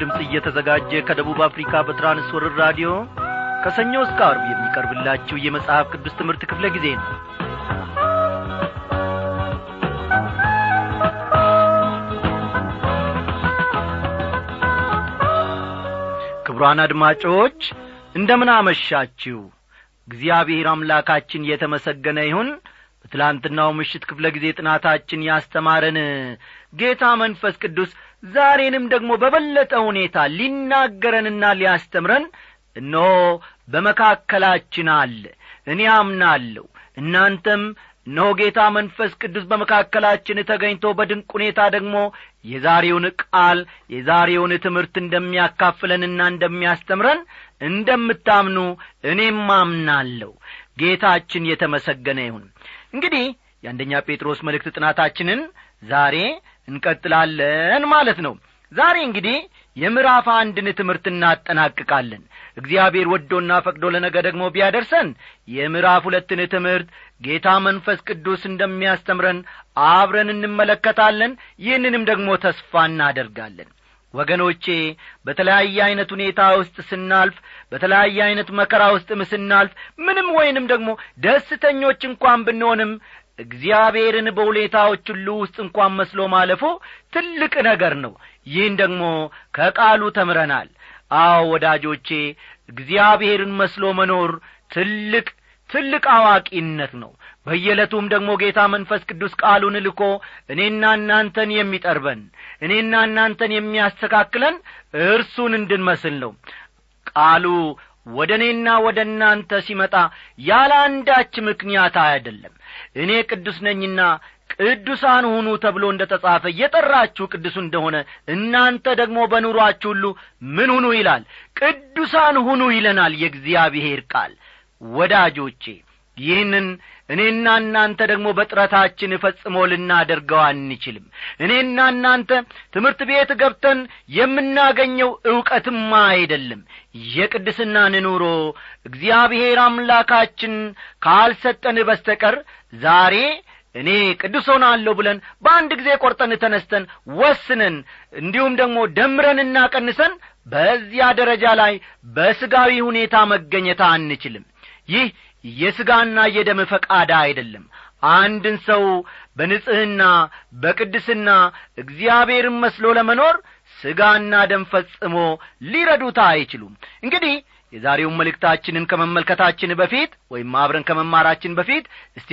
ድምፅ እየተዘጋጀ ከደቡብ አፍሪካ በትራንስወርር ራዲዮ ከሰኞ እስከ አርብ የሚቀርብላችሁ የመጽሐፍ ቅዱስ ትምህርት ክፍለ ጊዜ ነው። ክቡራን አድማጮች እንደምን አመሻችሁ? እግዚአብሔር አምላካችን የተመሰገነ ይሁን። በትላንትናው ምሽት ክፍለ ጊዜ ጥናታችን ያስተማረን ጌታ መንፈስ ቅዱስ ዛሬንም ደግሞ በበለጠ ሁኔታ ሊናገረንና ሊያስተምረን እነሆ በመካከላችን አለ። እኔ አምናለሁ። እናንተም እነሆ ጌታ መንፈስ ቅዱስ በመካከላችን ተገኝቶ በድንቅ ሁኔታ ደግሞ የዛሬውን ቃል የዛሬውን ትምህርት እንደሚያካፍለንና እንደሚያስተምረን እንደምታምኑ እኔም አምናለሁ። ጌታችን የተመሰገነ ይሁን። እንግዲህ የአንደኛ ጴጥሮስ መልእክት ጥናታችንን ዛሬ እንቀጥላለን ማለት ነው። ዛሬ እንግዲህ የምዕራፍ አንድን ትምህርት እናጠናቅቃለን። እግዚአብሔር ወዶና ፈቅዶ ለነገ ደግሞ ቢያደርሰን የምዕራፍ ሁለትን ትምህርት ጌታ መንፈስ ቅዱስ እንደሚያስተምረን አብረን እንመለከታለን። ይህንንም ደግሞ ተስፋ እናደርጋለን። ወገኖቼ በተለያየ ዐይነት ሁኔታ ውስጥ ስናልፍ በተለያየ ዐይነት መከራ ውስጥም ስናልፍ ምንም ወይንም ደግሞ ደስተኞች እንኳን ብንሆንም እግዚአብሔርን በሁኔታዎች ሁሉ ውስጥ እንኳን መስሎ ማለፉ ትልቅ ነገር ነው። ይህን ደግሞ ከቃሉ ተምረናል። አዎ ወዳጆቼ እግዚአብሔርን መስሎ መኖር ትልቅ ትልቅ አዋቂነት ነው። በየዕለቱም ደግሞ ጌታ መንፈስ ቅዱስ ቃሉን ልኮ እኔና እናንተን የሚጠርበን እኔና እናንተን የሚያስተካክለን እርሱን እንድንመስል ነው። ቃሉ ወደ እኔና ወደ እናንተ ሲመጣ ያለ አንዳች ምክንያት አይደለም። እኔ ቅዱስ ነኝና ቅዱሳን ሁኑ ተብሎ እንደ ተጻፈ የጠራችሁ ቅዱሱ እንደሆነ እናንተ ደግሞ በኑሯችሁ ሁሉ ምን ሁኑ ይላል? ቅዱሳን ሁኑ ይለናል የእግዚአብሔር ቃል። ወዳጆቼ ይህንን እኔና እናንተ ደግሞ በጥረታችን ፈጽሞ ልናደርገው አንችልም። እኔና እናንተ ትምህርት ቤት ገብተን የምናገኘው ዕውቀትማ አይደለም። የቅድስናን ኑሮ እግዚአብሔር አምላካችን ካልሰጠን በስተቀር ዛሬ እኔ ቅዱስ ሆናለሁ ብለን በአንድ ጊዜ ቈርጠን ተነስተን ወስነን እንዲሁም ደግሞ ደምረንና ቀንሰን በዚያ ደረጃ ላይ በሥጋዊ ሁኔታ መገኘት አንችልም። ይህ የሥጋና የደም ፈቃድ አይደለም። አንድን ሰው በንጽሕና በቅድስና እግዚአብሔርን መስሎ ለመኖር ሥጋና ደም ፈጽሞ ሊረዱት አይችሉም። እንግዲህ የዛሬውን መልእክታችንን ከመመልከታችን በፊት ወይም አብረን ከመማራችን በፊት እስቲ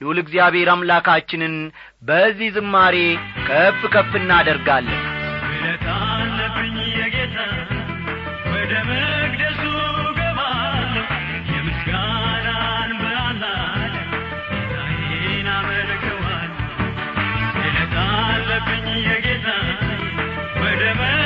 ልዑል እግዚአብሔር አምላካችንን በዚህ ዝማሬ ከፍ ከፍ እናደርጋለን። ውለት አለብኝ የጌታ ወደ ወደ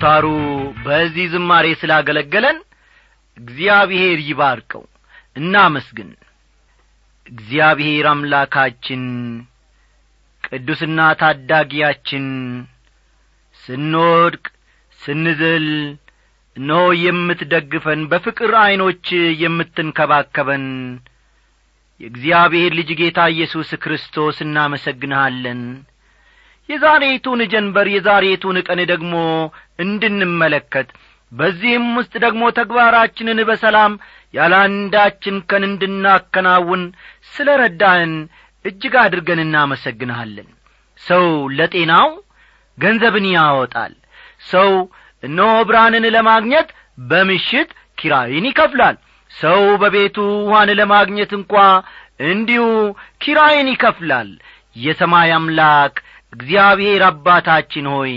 አውታሩ በዚህ ዝማሬ ስላገለገለን እግዚአብሔር ይባርከው። እናመስግን። እግዚአብሔር አምላካችን ቅዱስና ታዳጊያችን ስንወድቅ ስንዝል እነሆ የምትደግፈን በፍቅር ዐይኖች የምትንከባከበን የእግዚአብሔር ልጅ ጌታ ኢየሱስ ክርስቶስ እናመሰግንሃለን የዛሬቱን ጀንበር የዛሬቱን ቀን ደግሞ እንድንመለከት በዚህም ውስጥ ደግሞ ተግባራችንን በሰላም ያለ አንዳችን ከን እንድናከናውን ስለ ረዳን እጅግ አድርገን እናመሰግንሃለን። ሰው ለጤናው ገንዘብን ያወጣል። ሰው እነሆ ብርሃንን ለማግኘት በምሽት ኪራይን ይከፍላል። ሰው በቤቱ ውሃን ለማግኘት እንኳ እንዲሁ ኪራይን ይከፍላል። የሰማይ አምላክ እግዚአብሔር አባታችን ሆይ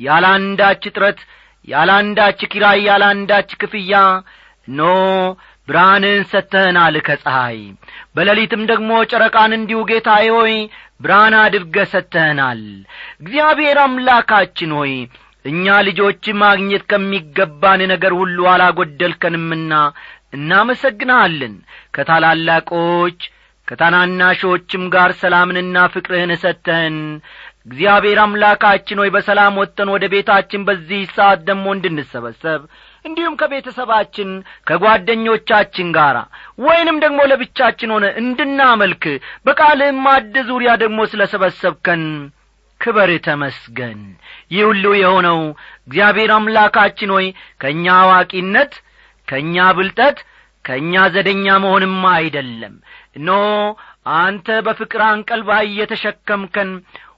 ያላንዳች ጥረት ያላንዳች ኪራይ ያላንዳች ክፍያ ኖ ብርሃንን ሰጥተህናል ከፀሐይ። በሌሊትም ደግሞ ጨረቃን እንዲሁ ጌታዬ ሆይ ብርሃን አድርገህ ሰጥተህናል። እግዚአብሔር አምላካችን ሆይ እኛ ልጆች ማግኘት ከሚገባን ነገር ሁሉ አላጐደልከንምና እናመሰግንሃለን ከታላላቆች ከታናናሾችም ጋር ሰላምንና ፍቅርህን ሰጥተህን እግዚአብሔር አምላካችን ሆይ በሰላም ወጥተን ወደ ቤታችን በዚህ ሰዓት ደግሞ እንድንሰበሰብ እንዲሁም ከቤተሰባችን ከጓደኞቻችን ጋር ወይንም ደግሞ ለብቻችን ሆነ እንድናመልክ በቃልህም ማድ ዙሪያ ደግሞ ስለ ሰበሰብከን ክበር ተመስገን። ይህ ሁሉ የሆነው እግዚአብሔር አምላካችን ሆይ ከእኛ አዋቂነት ከእኛ ብልጠት ከእኛ ዘደኛ መሆንም አይደለም። እኖ አንተ በፍቅር አንቀልባ እየተሸከምከን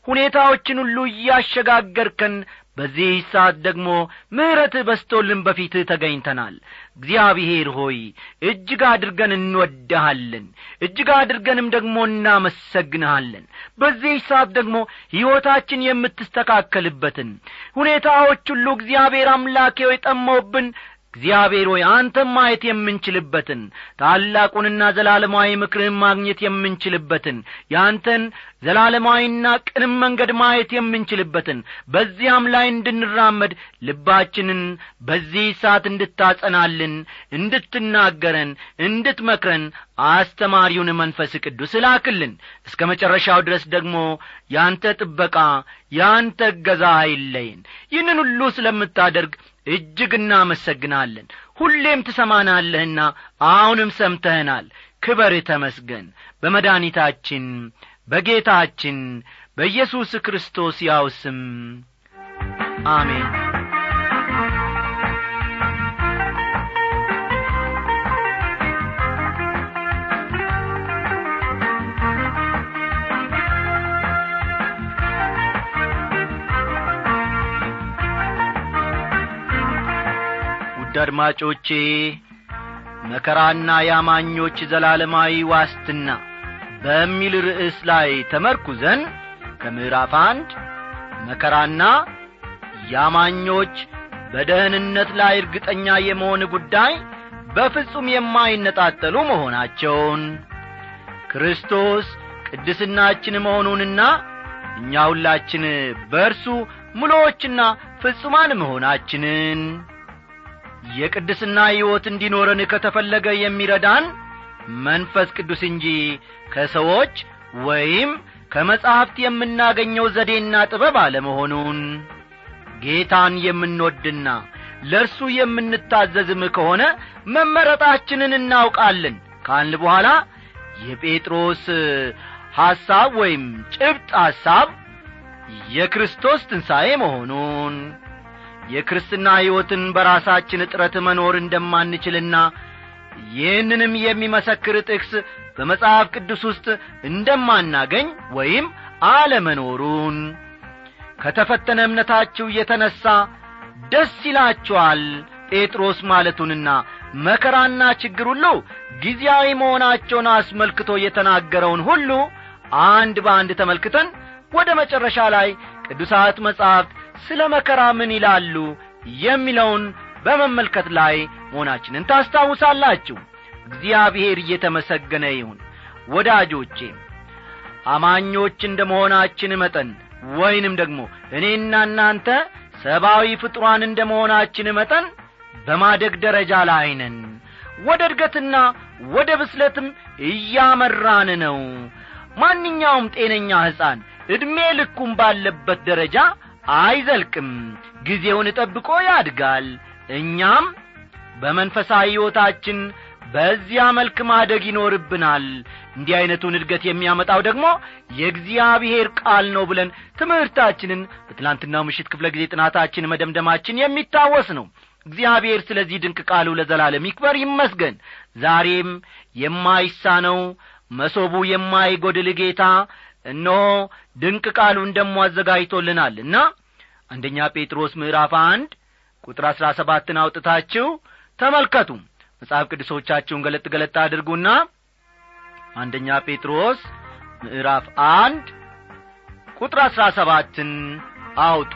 ሁኔታዎችን ሁሉ እያሸጋገርከን በዚህ ሰዓት ደግሞ ምሕረት በስቶልን በፊትህ ተገኝተናል። እግዚአብሔር ሆይ እጅግ አድርገን እንወድሃለን። እጅግ አድርገንም ደግሞ እናመሰግንሃለን። በዚህ ሰዓት ደግሞ ሕይወታችን የምትስተካከልበትን ሁኔታዎች ሁሉ እግዚአብሔር አምላኬ ሆይ ጠመውብን እግዚአብሔር ሆይ አንተም ማየት የምንችልበትን ታላቁንና ዘላለማዊ ምክርህን ማግኘት የምንችልበትን ያንተን ዘላለማዊና ቅንም መንገድ ማየት የምንችልበትን በዚያም ላይ እንድንራመድ ልባችንን በዚህ ሰዓት እንድታጸናልን እንድትናገረን እንድትመክረን አስተማሪውን መንፈስ ቅዱስ ላክልን። እስከ መጨረሻው ድረስ ደግሞ ያንተ ጥበቃ ያንተ እገዛ አይለይን ይህንን ሁሉ ስለምታደርግ እጅግ እናመሰግናለን። ሁሌም ትሰማናለህና አሁንም ሰምተህናል። ክበር ተመስገን። በመድኒታችን በጌታችን በኢየሱስ ክርስቶስ ያው ስም አሜን ውድ አድማጮቼ መከራና የአማኞች ዘላለማዊ ዋስትና በሚል ርዕስ ላይ ተመርኩዘን ከምዕራፍ አንድ መከራና የአማኞች በደህንነት ላይ እርግጠኛ የመሆን ጉዳይ በፍጹም የማይነጣጠሉ መሆናቸውን ክርስቶስ ቅድስናችን መሆኑንና እኛ ሁላችን በእርሱ ሙሎዎችና ፍጹማን መሆናችንን የቅድስና ሕይወት እንዲኖረን ከተፈለገ የሚረዳን መንፈስ ቅዱስ እንጂ ከሰዎች ወይም ከመጻሕፍት የምናገኘው ዘዴና ጥበብ አለመሆኑን ጌታን የምንወድና ለእርሱ የምንታዘዝም ከሆነ መመረጣችንን እናውቃለን። ካልን በኋላ የጴጥሮስ ሐሳብ ወይም ጭብጥ ሐሳብ የክርስቶስ ትንሣኤ መሆኑን የክርስትና ሕይወትን በራሳችን እጥረት መኖር እንደማንችልና ይህንንም የሚመሰክር ጥቅስ በመጽሐፍ ቅዱስ ውስጥ እንደማናገኝ ወይም አለመኖሩን ከተፈተነ እምነታችሁ የተነሣ ደስ ይላችኋል ጴጥሮስ ማለቱንና መከራና ችግር ሁሉ ጊዜያዊ መሆናቸውን አስመልክቶ የተናገረውን ሁሉ አንድ በአንድ ተመልክተን ወደ መጨረሻ ላይ ቅዱሳት መጻሕፍት ስለ መከራ ምን ይላሉ የሚለውን በመመልከት ላይ መሆናችንን ታስታውሳላችሁ። እግዚአብሔር እየተመሰገነ ይሁን። ወዳጆቼ አማኞች እንደ መሆናችን መጠን ወይንም ደግሞ እኔና እናንተ ሰብአዊ ፍጡራን እንደ መሆናችን መጠን በማደግ ደረጃ ላይ ነን። ወደ እድገትና ወደ ብስለትም እያመራን ነው። ማንኛውም ጤነኛ ሕፃን ዕድሜ ልኩም ባለበት ደረጃ አይዘልቅም። ጊዜውን ጠብቆ ያድጋል። እኛም በመንፈሳዊ ሕይወታችን በዚያ መልክ ማደግ ይኖርብናል። እንዲህ ዐይነቱን እድገት የሚያመጣው ደግሞ የእግዚአብሔር ቃል ነው ብለን ትምህርታችንን በትላንትናው ምሽት ክፍለ ጊዜ ጥናታችን መደምደማችን የሚታወስ ነው። እግዚአብሔር ስለዚህ ድንቅ ቃሉ ለዘላለም ይክበር ይመስገን። ዛሬም የማይሳነው መሶቡ የማይጐድል ጌታ እነሆ ድንቅ ቃሉን ደሞ አዘጋጅቶልናል እና አንደኛ ጴጥሮስ ምዕራፍ አንድ ቁጥር አሥራ ሰባትን አውጥታችሁ ተመልከቱ። መጽሐፍ ቅዱሶቻችሁን ገለጥ ገለጥ አድርጉና አንደኛ ጴጥሮስ ምዕራፍ አንድ ቁጥር አሥራ ሰባትን አውጡ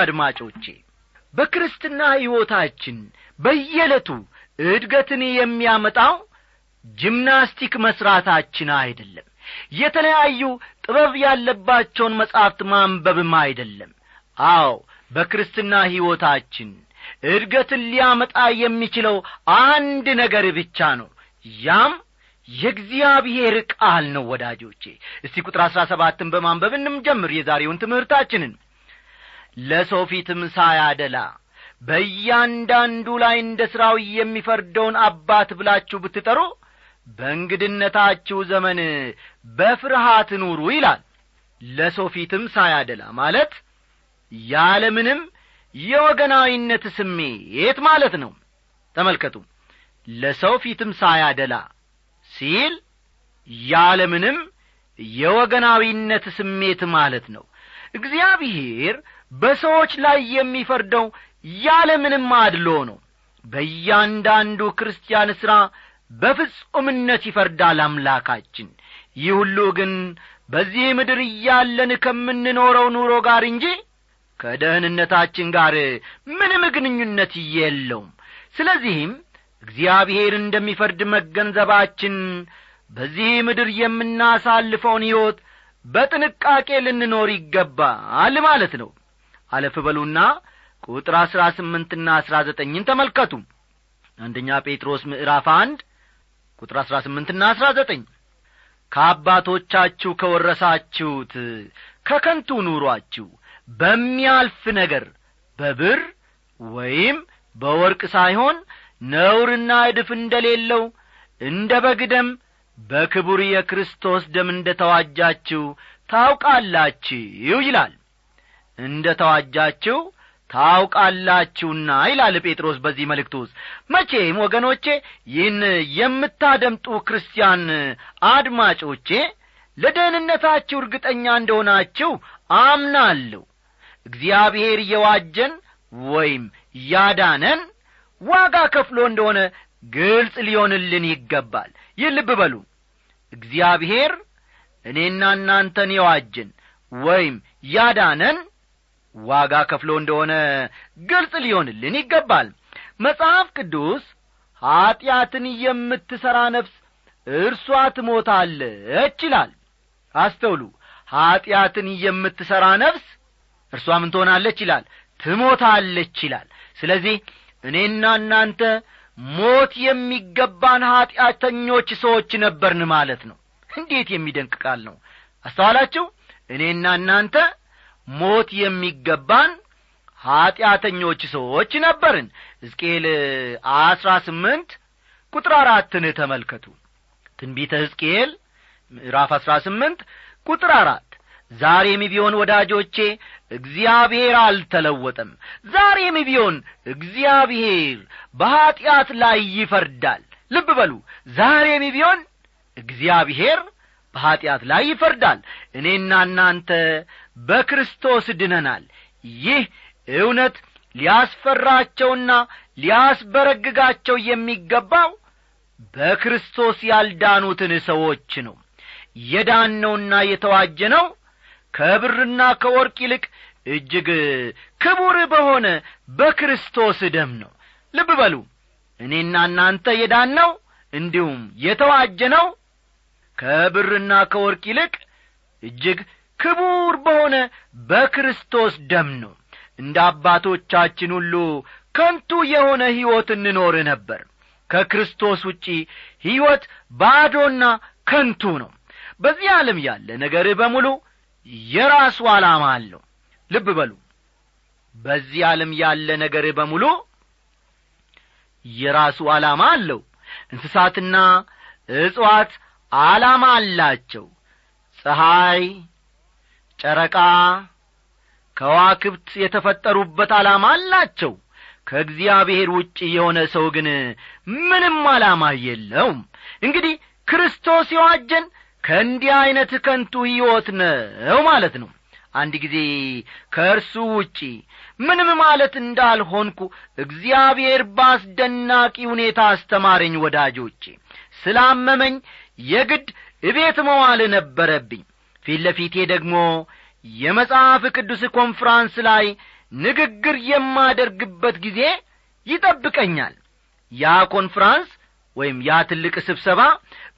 አድማጮቼ በክርስትና ሕይወታችን በየዕለቱ እድገትን የሚያመጣው ጂምናስቲክ መሥራታችን አይደለም። የተለያዩ ጥበብ ያለባቸውን መጻሕፍት ማንበብም አይደለም። አዎ በክርስትና ሕይወታችን እድገትን ሊያመጣ የሚችለው አንድ ነገር ብቻ ነው። ያም የእግዚአብሔር ቃል ነው ወዳጆቼ። እስቲ ቁጥር አሥራ ሰባትን በማንበብ እንምጀምር የዛሬውን ትምህርታችንን ለሰው ፊትም ሳያደላ በእያንዳንዱ ላይ እንደ ሥራው የሚፈርደውን አባት ብላችሁ ብትጠሩ በእንግድነታችሁ ዘመን በፍርሃት ኑሩ ይላል። ለሰው ፊትም ሳያደላ ማለት ያለምንም የወገናዊነት ስሜት ማለት ነው። ተመልከቱ። ለሰው ፊትም ሳያደላ ሲል ያለምንም የወገናዊነት ስሜት ማለት ነው። እግዚአብሔር በሰዎች ላይ የሚፈርደው ያለምንም አድሎ ነው። በእያንዳንዱ ክርስቲያን ሥራ በፍጹምነት ይፈርዳል አምላካችን። ይህ ሁሉ ግን በዚህ ምድር እያለን ከምንኖረው ኑሮ ጋር እንጂ ከደህንነታችን ጋር ምንም ግንኙነት የለውም። ስለዚህም እግዚአብሔር እንደሚፈርድ መገንዘባችን በዚህ ምድር የምናሳልፈውን ሕይወት በጥንቃቄ ልንኖር ይገባል ማለት ነው አለፍ በሉና ቁጥር አሥራ ስምንትና አሥራ ዘጠኝን ተመልከቱ። አንደኛ ጴጥሮስ ምዕራፍ አንድ ቁጥር አሥራ ስምንትና አሥራ ዘጠኝ። ከአባቶቻችሁ ከወረሳችሁት ከከንቱ ኑሯችሁ በሚያልፍ ነገር በብር ወይም በወርቅ ሳይሆን ነውርና እድፍ እንደሌለው እንደ በግ ደም በክቡር የክርስቶስ ደም እንደ ተዋጃችሁ ታውቃላችሁ ይላል እንደ ተዋጃችሁ ታውቃላችሁና ይላል ጴጥሮስ በዚህ መልእክት ውስጥ። መቼም ወገኖቼ ይህን የምታደምጡ ክርስቲያን አድማጮቼ ለደህንነታችሁ እርግጠኛ እንደሆናችሁ አምናለሁ። እግዚአብሔር የዋጀን ወይም ያዳነን ዋጋ ከፍሎ እንደሆነ ግልጽ ሊሆንልን ይገባል። ይህ ልብ በሉ። እግዚአብሔር እኔና እናንተን የዋጀን ወይም ያዳነን ዋጋ ከፍሎ እንደሆነ ግልጽ ሊሆንልን ይገባል። መጽሐፍ ቅዱስ ኀጢአትን የምትሠራ ነፍስ እርሷ ትሞታለች ይላል። አስተውሉ። ኀጢአትን የምትሠራ ነፍስ እርሷ ምን ትሆናለች ይላል? ትሞታለች ይላል። ስለዚህ እኔና እናንተ ሞት የሚገባን ኀጢአተኞች ሰዎች ነበርን ማለት ነው። እንዴት የሚደንቅ ቃል ነው! አስተዋላችሁ? እኔና እናንተ ሞት የሚገባን ኀጢአተኞች ሰዎች ነበርን። ሕዝቅኤል አስራ ስምንት ቁጥር አራትን ተመልከቱ። ትንቢተ ሕዝቅኤል ምዕራፍ አስራ ስምንት ቁጥር አራት ዛሬም ቢሆን ወዳጆቼ እግዚአብሔር አልተለወጠም። ዛሬም ቢሆን እግዚአብሔር በኀጢአት ላይ ይፈርዳል። ልብ በሉ። ዛሬም ቢሆን እግዚአብሔር በኀጢአት ላይ ይፈርዳል። እኔና እናንተ በክርስቶስ ድነናል። ይህ እውነት ሊያስፈራቸውና ሊያስበረግጋቸው የሚገባው በክርስቶስ ያልዳኑትን ሰዎች ነው። የዳነውና የተዋጀነው ከብርና ከወርቅ ይልቅ እጅግ ክቡር በሆነ በክርስቶስ ደም ነው። ልብ በሉ እኔና እናንተ የዳነው እንዲሁም የተዋጀነው ከብርና ከወርቅ ይልቅ እጅግ ክቡር በሆነ በክርስቶስ ደም ነው። እንደ አባቶቻችን ሁሉ ከንቱ የሆነ ሕይወት እንኖር ነበር። ከክርስቶስ ውጪ ሕይወት ባዶና ከንቱ ነው። በዚህ ዓለም ያለ ነገር በሙሉ የራሱ ዓላማ አለው። ልብ በሉ። በዚህ ዓለም ያለ ነገር በሙሉ የራሱ ዓላማ አለው። እንስሳትና እጽዋት ዓላማ አላቸው። ፀሐይ ጨረቃ ከዋክብት የተፈጠሩበት ዓላማ አላቸው። ከእግዚአብሔር ውጭ የሆነ ሰው ግን ምንም ዓላማ የለውም። እንግዲህ ክርስቶስ የዋጀን ከእንዲህ ዐይነት ከንቱ ሕይወት ነው ማለት ነው። አንድ ጊዜ ከእርሱ ውጪ ምንም ማለት እንዳልሆንኩ እግዚአብሔር በአስደናቂ ሁኔታ አስተማረኝ ወዳጆቼ። ስላመመኝ የግድ እቤት መዋል ነበረብኝ ፊት ለፊቴ ደግሞ የመጽሐፍ ቅዱስ ኮንፍራንስ ላይ ንግግር የማደርግበት ጊዜ ይጠብቀኛል። ያ ኮንፍራንስ ወይም ያ ትልቅ ስብሰባ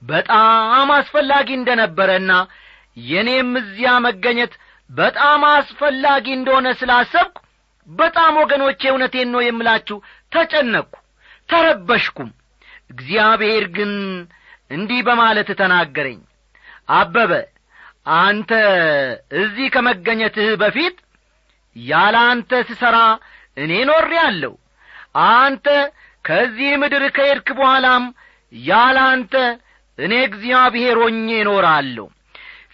በጣም አስፈላጊ እንደ ነበረና የእኔም እዚያ መገኘት በጣም አስፈላጊ እንደሆነ ስላሰብኩ በጣም ወገኖቼ እውነቴን ነው የምላችሁ ተጨነቅኩ ተረበሽኩም። እግዚአብሔር ግን እንዲህ በማለት ተናገረኝ። አበበ አንተ እዚህ ከመገኘትህ በፊት ያለ አንተ ስሠራ እኔ ኖሬ አለሁ አንተ ከዚህ ምድር ከሄድክ በኋላም ያለ አንተ እኔ እግዚአብሔር ሆኜ እኖራለሁ።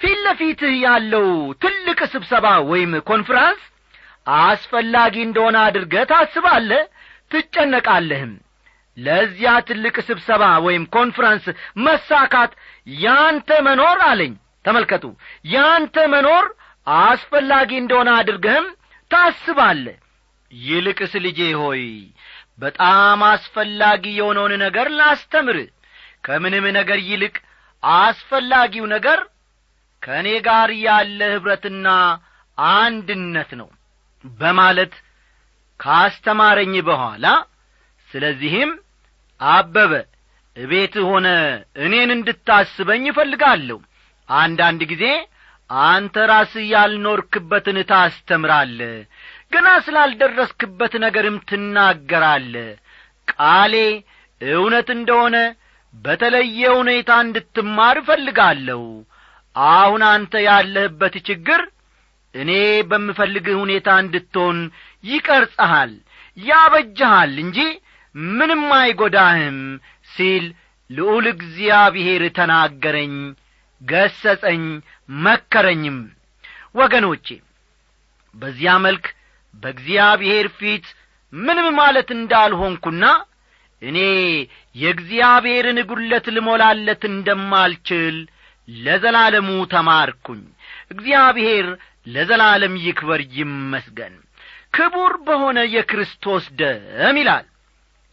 ፊት ለፊትህ ያለው ትልቅ ስብሰባ ወይም ኮንፍራንስ አስፈላጊ እንደሆነ አድርገህ ታስባለህ? ትጨነቃለህም። ለዚያ ትልቅ ስብሰባ ወይም ኮንፍራንስ መሳካት ያንተ መኖር አለኝ ተመልከቱ ያንተ መኖር አስፈላጊ እንደሆነ አድርገህም ታስባለህ። ይልቅስ ልጄ ሆይ በጣም አስፈላጊ የሆነውን ነገር ላስተምር። ከምንም ነገር ይልቅ አስፈላጊው ነገር ከእኔ ጋር ያለ ኅብረትና አንድነት ነው በማለት ካስተማረኝ በኋላ ስለዚህም አበበ እቤት ሆነ እኔን እንድታስበኝ እፈልጋለሁ አንዳንድ ጊዜ አንተ ራስህ ያልኖርክበትን ታስተምራለ ገና ስላልደረስክበት ነገርም ትናገራለ ቃሌ እውነት እንደሆነ በተለየ ሁኔታ እንድትማር እፈልጋለሁ። አሁን አንተ ያለህበት ችግር እኔ በምፈልግህ ሁኔታ እንድትሆን ይቀርጸሃል ያበጀሃል እንጂ ምንም አይጐዳህም ሲል ልዑል እግዚአብሔር ተናገረኝ ገሰጸኝ መከረኝም። ወገኖቼ በዚያ መልክ በእግዚአብሔር ፊት ምንም ማለት እንዳልሆንኩና እኔ የእግዚአብሔርን ጒድለት ልሞላለት እንደማልችል ለዘላለሙ ተማርኩኝ። እግዚአብሔር ለዘላለም ይክበር ይመስገን። ክቡር በሆነ የክርስቶስ ደም ይላል።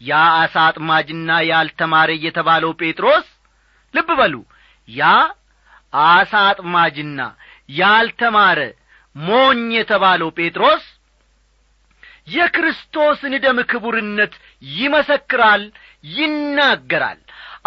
ያ አሳ አጥማጅና ያልተማረ የተባለው ጴጥሮስ ልብ በሉ ያ አሳ አጥማጅና ያልተማረ ሞኝ የተባለው ጴጥሮስ የክርስቶስን ደም ክቡርነት ይመሰክራል ይናገራል።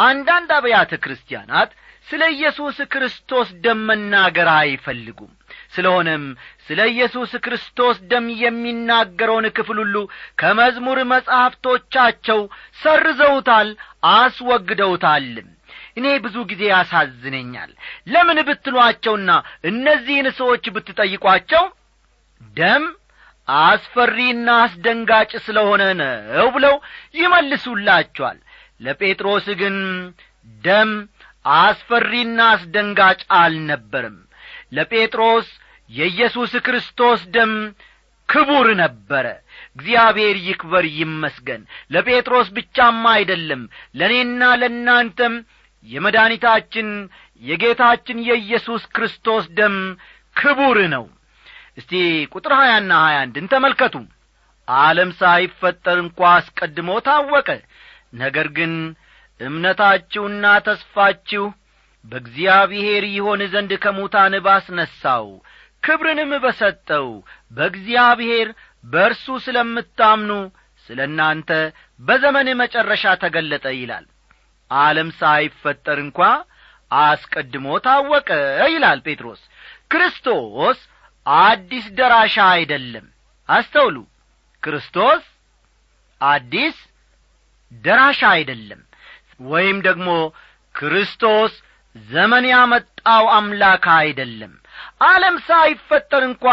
አንዳንድ አብያተ ክርስቲያናት ስለ ኢየሱስ ክርስቶስ ደም መናገር አይፈልጉም። ስለሆነም ስለ ኢየሱስ ክርስቶስ ደም የሚናገረውን ክፍል ሁሉ ከመዝሙር መጻሕፍቶቻቸው ሰርዘውታል አስወግደውታልም እኔ ብዙ ጊዜ ያሳዝነኛል። ለምን ብትሏቸውና እነዚህን ሰዎች ብትጠይቋቸው ደም አስፈሪና አስደንጋጭ ስለሆነ ነው ብለው ይመልሱላቸዋል። ለጴጥሮስ ግን ደም አስፈሪና አስደንጋጭ አልነበርም። ለጴጥሮስ የኢየሱስ ክርስቶስ ደም ክቡር ነበረ። እግዚአብሔር ይክበር ይመስገን። ለጴጥሮስ ብቻማ አይደለም ለእኔና ለእናንተም የመድኃኒታችን የጌታችን የኢየሱስ ክርስቶስ ደም ክቡር ነው። እስቲ ቁጥር ሀያና ሀያ አንድን ተመልከቱ። ዓለም ሳይፈጠር እንኳ አስቀድሞ ታወቀ። ነገር ግን እምነታችሁና ተስፋችሁ በእግዚአብሔር ይሆን ዘንድ ከሙታን ባስነሣው ክብርንም በሰጠው በእግዚአብሔር በእርሱ ስለምታምኑ ስለ እናንተ በዘመን መጨረሻ ተገለጠ ይላል ዓለም ሳይፈጠር እንኳ አስቀድሞ ታወቀ ይላል ጴጥሮስ። ክርስቶስ አዲስ ደራሻ አይደለም። አስተውሉ። ክርስቶስ አዲስ ደራሻ አይደለም። ወይም ደግሞ ክርስቶስ ዘመን ያመጣው አምላክ አይደለም። ዓለም ሳይፈጠር እንኳ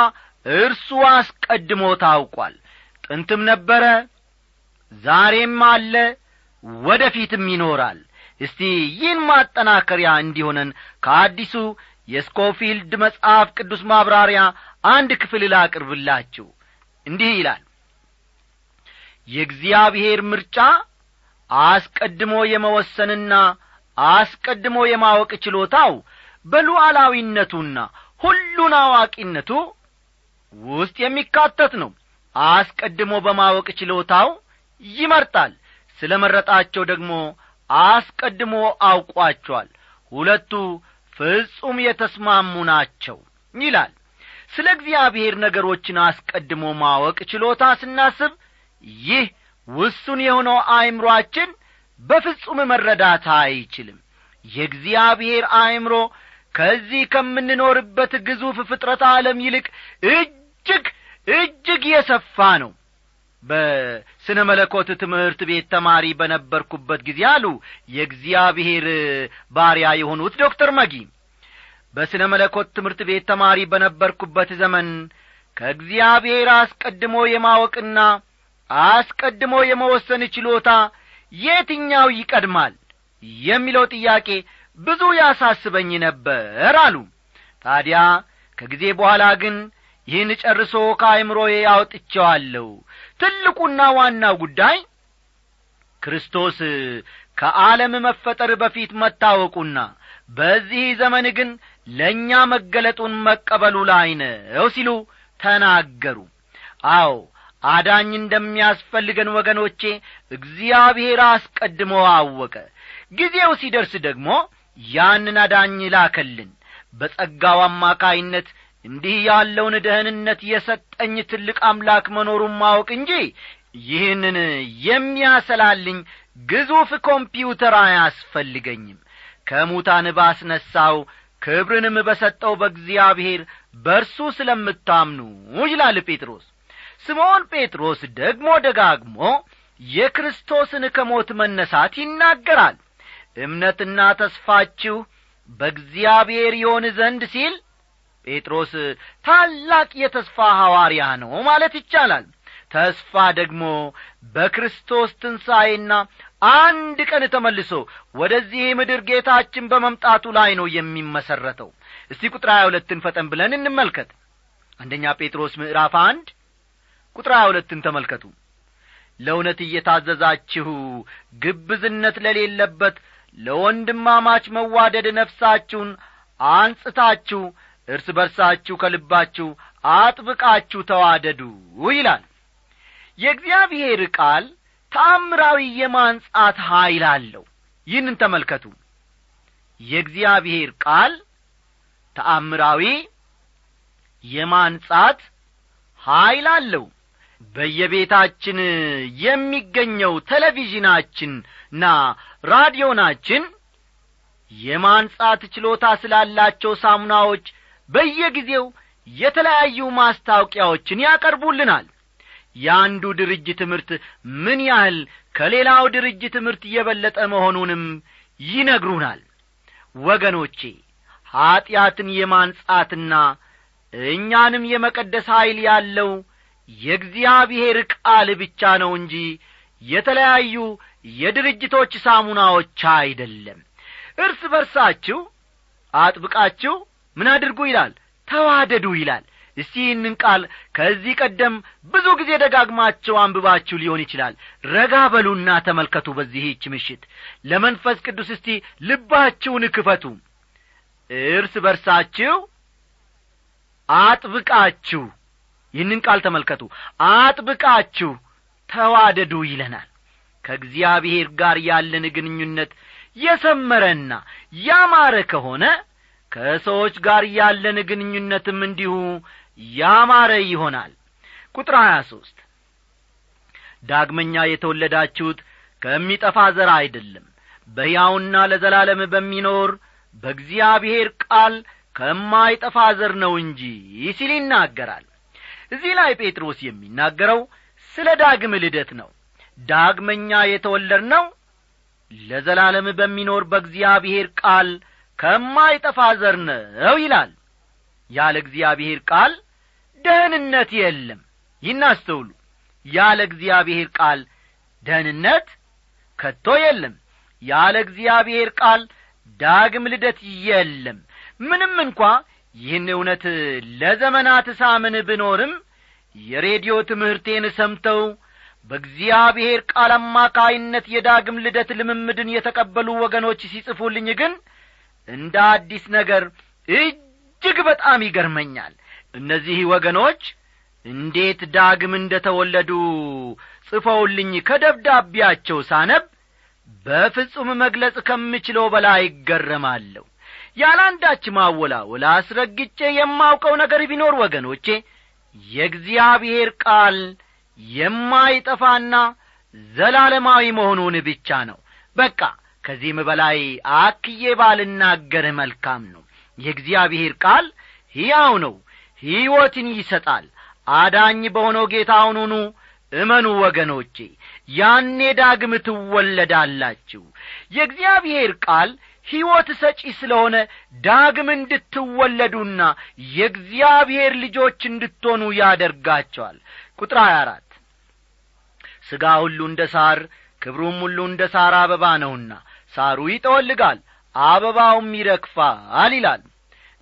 እርሱ አስቀድሞ ታውቋል። ጥንትም ነበረ ዛሬም አለ ወደ ፊትም ይኖራል። እስቲ ይህን ማጠናከሪያ እንዲሆነን ከአዲሱ የስኮፊልድ መጽሐፍ ቅዱስ ማብራሪያ አንድ ክፍል ላቅርብላችሁ። እንዲህ ይላል። የእግዚአብሔር ምርጫ አስቀድሞ የመወሰንና አስቀድሞ የማወቅ ችሎታው በሉዓላዊነቱና ሁሉን አዋቂነቱ ውስጥ የሚካተት ነው። አስቀድሞ በማወቅ ችሎታው ይመርጣል ስለ መረጣቸው ደግሞ አስቀድሞ አውቋቸዋል። ሁለቱ ፍጹም የተስማሙ ናቸው ይላል። ስለ እግዚአብሔር ነገሮችን አስቀድሞ ማወቅ ችሎታ ስናስብ ይህ ውሱን የሆነው አእምሮአችን በፍጹም መረዳት አይችልም። የእግዚአብሔር አእምሮ ከዚህ ከምንኖርበት ግዙፍ ፍጥረት ዓለም ይልቅ እጅግ እጅግ የሰፋ ነው በስነ መለኮት ትምህርት ቤት ተማሪ በነበርኩበት ጊዜ አሉ የእግዚአብሔር ባሪያ የሆኑት ዶክተር መጊ። በስነ መለኮት ትምህርት ቤት ተማሪ በነበርኩበት ዘመን ከእግዚአብሔር አስቀድሞ የማወቅና አስቀድሞ የመወሰን ችሎታ የትኛው ይቀድማል የሚለው ጥያቄ ብዙ ያሳስበኝ ነበር አሉ። ታዲያ ከጊዜ በኋላ ግን ይህን ጨርሶ ከአይምሮዬ አውጥቼዋለሁ ትልቁና ዋናው ጉዳይ ክርስቶስ ከዓለም መፈጠር በፊት መታወቁና በዚህ ዘመን ግን ለእኛ መገለጡን መቀበሉ ላይ ነው ሲሉ ተናገሩ። አዎ አዳኝ እንደሚያስፈልገን ወገኖቼ እግዚአብሔር አስቀድሞ አወቀ። ጊዜው ሲደርስ ደግሞ ያንን አዳኝ ላከልን። በጸጋው አማካይነት እንዲህ ያለውን ደህንነት የሰጠኝ ትልቅ አምላክ መኖሩን ማወቅ እንጂ ይህንን የሚያሰላልኝ ግዙፍ ኮምፒውተር አያስፈልገኝም። ከሙታን ባስነሣው ክብርንም በሰጠው በእግዚአብሔር በርሱ ስለምታምኑ ይላል ጴጥሮስ። ስምዖን ጴጥሮስ ደግሞ ደጋግሞ የክርስቶስን ከሞት መነሳት ይናገራል። እምነትና ተስፋችሁ በእግዚአብሔር ይሆን ዘንድ ሲል ጴጥሮስ ታላቅ የተስፋ ሐዋርያ ነው ማለት ይቻላል። ተስፋ ደግሞ በክርስቶስ ትንሣኤና አንድ ቀን ተመልሶ ወደዚህ ምድር ጌታችን በመምጣቱ ላይ ነው የሚመሠረተው እስቲ ቁጥር ሀያ ሁለትን ፈጠን ብለን እንመልከት። አንደኛ ጴጥሮስ ምዕራፍ አንድ ቁጥር ሀያ ሁለትን ተመልከቱ። ለእውነት እየታዘዛችሁ ግብዝነት ለሌለበት ለወንድማማች መዋደድ ነፍሳችሁን አንጽታችሁ እርስ በርሳችሁ ከልባችሁ አጥብቃችሁ ተዋደዱ ይላል። የእግዚአብሔር ቃል ተአምራዊ የማንጻት ኀይል አለው። ይህንን ተመልከቱ። የእግዚአብሔር ቃል ተአምራዊ የማንጻት ኀይል አለው። በየቤታችን የሚገኘው ቴሌቪዥናችንና ራዲዮናችን የማንጻት ችሎታ ስላላቸው ሳሙናዎች በየጊዜው የተለያዩ ማስታወቂያዎችን ያቀርቡልናል። የአንዱ ድርጅት ምርት ምን ያህል ከሌላው ድርጅት ምርት የበለጠ መሆኑንም ይነግሩናል። ወገኖቼ ኀጢአትን የማንጻትና እኛንም የመቀደስ ኀይል ያለው የእግዚአብሔር ቃል ብቻ ነው እንጂ የተለያዩ የድርጅቶች ሳሙናዎች አይደለም። እርስ በርሳችሁ አጥብቃችሁ ምን አድርጉ ይላል? ተዋደዱ ይላል። እስቲ ይህንን ቃል ከዚህ ቀደም ብዙ ጊዜ ደጋግማቸው አንብባችሁ ሊሆን ይችላል። ረጋ በሉና ተመልከቱ በዚህች ምሽት። ለመንፈስ ቅዱስ እስቲ ልባችሁን ክፈቱ። እርስ በርሳችሁ አጥብቃችሁ ይህንን ቃል ተመልከቱ። አጥብቃችሁ ተዋደዱ ይለናል። ከእግዚአብሔር ጋር ያለን ግንኙነት የሰመረና ያማረ ከሆነ ከሰዎች ጋር ያለን ግንኙነትም እንዲሁ ያማረ ይሆናል። ቁጥር ሀያ ሦስት ዳግመኛ የተወለዳችሁት ከሚጠፋ ዘር አይደለም። በሕያውና ለዘላለም በሚኖር በእግዚአብሔር ቃል ከማይጠፋ ዘር ነው እንጂ ሲል ይናገራል። እዚህ ላይ ጴጥሮስ የሚናገረው ስለ ዳግም ልደት ነው። ዳግመኛ የተወለድነው ለዘላለም በሚኖር በእግዚአብሔር ቃል ከማይጠፋ ዘር ነው ይላል። ያለ እግዚአብሔር ቃል ደህንነት የለም። ይናስተውሉ። ያለ እግዚአብሔር ቃል ደህንነት ከቶ የለም። ያለ እግዚአብሔር ቃል ዳግም ልደት የለም። ምንም እንኳ ይህን እውነት ለዘመናት ሳምን ብኖርም የሬዲዮ ትምህርቴን ሰምተው በእግዚአብሔር ቃል አማካይነት የዳግም ልደት ልምምድን የተቀበሉ ወገኖች ሲጽፉልኝ ግን እንደ አዲስ ነገር እጅግ በጣም ይገርመኛል። እነዚህ ወገኖች እንዴት ዳግም እንደ ተወለዱ ጽፈውልኝ ከደብዳቤያቸው ሳነብ በፍጹም መግለጽ ከምችለው በላይ ይገረማለሁ ያላንዳች ማወላወላ አስረግጬ የማውቀው ነገር ቢኖር ወገኖቼ የእግዚአብሔር ቃል የማይጠፋና ዘላለማዊ መሆኑን ብቻ ነው። በቃ ከዚህም በላይ አክዬ ባልናገር መልካም ነው። የእግዚአብሔር ቃል ሕያው ነው። ሕይወትን ይሰጣል። አዳኝ በሆነው ጌታ አሁኑኑ እመኑ ወገኖቼ ያኔ ዳግም ትወለዳላችሁ። የእግዚአብሔር ቃል ሕይወት ሰጪ ስለሆነ ዳግም እንድትወለዱና የእግዚአብሔር ልጆች እንድትሆኑ ያደርጋቸዋል። ቁጥር 24 ሥጋ ሁሉ እንደ ሳር ክብሩም ሁሉ እንደ ሳር አበባ ነውና ሳሩ ይጠወልጋል አበባውም ይረግፋል ይላል።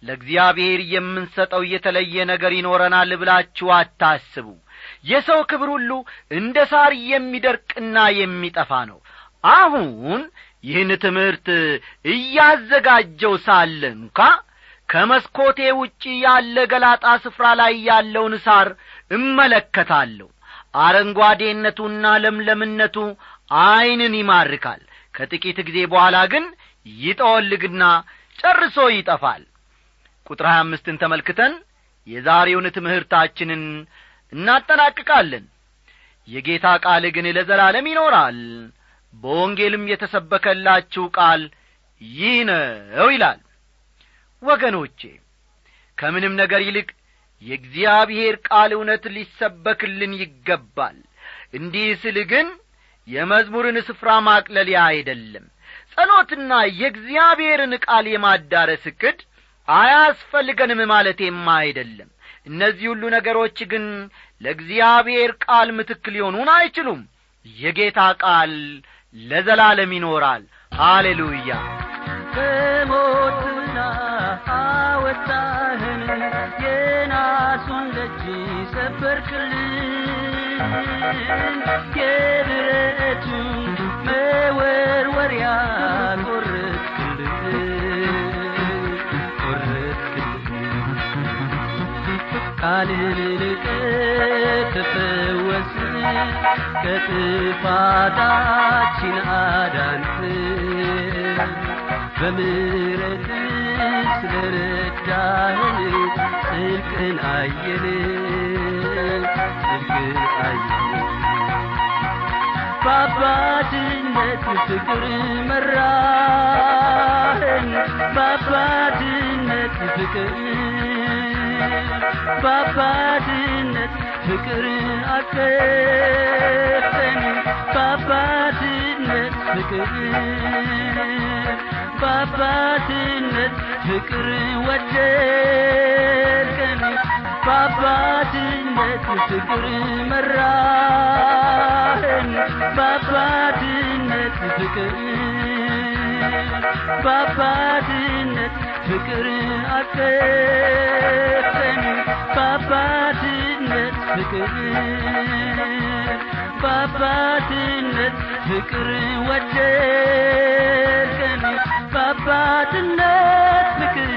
ለእግዚአብሔር የምንሰጠው የተለየ ነገር ይኖረናል ብላችሁ አታስቡ። የሰው ክብር ሁሉ እንደ ሳር የሚደርቅና የሚጠፋ ነው። አሁን ይህን ትምህርት እያዘጋጀው ሳለ እንኳ ከመስኮቴ ውጪ ያለ ገላጣ ስፍራ ላይ ያለውን ሳር እመለከታለሁ። አረንጓዴነቱና ለምለምነቱ ዐይንን ይማርካል ከጥቂት ጊዜ በኋላ ግን ይጠወልግና ጨርሶ ይጠፋል። ቁጥር ሀያ አምስትን ተመልክተን የዛሬውን ትምህርታችንን እናጠናቅቃለን። የጌታ ቃል ግን ለዘላለም ይኖራል። በወንጌልም የተሰበከላችሁ ቃል ይህ ነው ይላል። ወገኖቼ ከምንም ነገር ይልቅ የእግዚአብሔር ቃል እውነት ሊሰበክልን ይገባል። እንዲህ ስል ግን የመዝሙርን ስፍራ ማቅለሊያ አይደለም። ጸሎትና የእግዚአብሔርን ቃል የማዳረስ እቅድ አያስፈልገንም ማለቴማ አይደለም። እነዚህ ሁሉ ነገሮች ግን ለእግዚአብሔር ቃል ምትክ ሊሆኑን አይችሉም። የጌታ ቃል ለዘላለም ይኖራል። ሃሌሉያ። ከሞትና አወጣህን የናሱን ደጅ ሰበርክልን ልቀት ተፈወስን ከጥፋታችን አዳንክን በምሕረት ስለረዳህን ጽድቅን አየን ጽድቅን አየን በአባትነት ፍቅር መራህን በአባትነት ፍቅር በአባትነት ፍቅር አቀፈን በአባትነት ፍቅር በአባትነት ፍቅር ወደድከን በአባትነት ፍቅር መራህን በአባትነት ፍቅር በአባትነት ፍቅር አቀፈን በአባትነት ፍቅር በአባትነት ፍቅር ወደድከን በአባትነት ፍቅር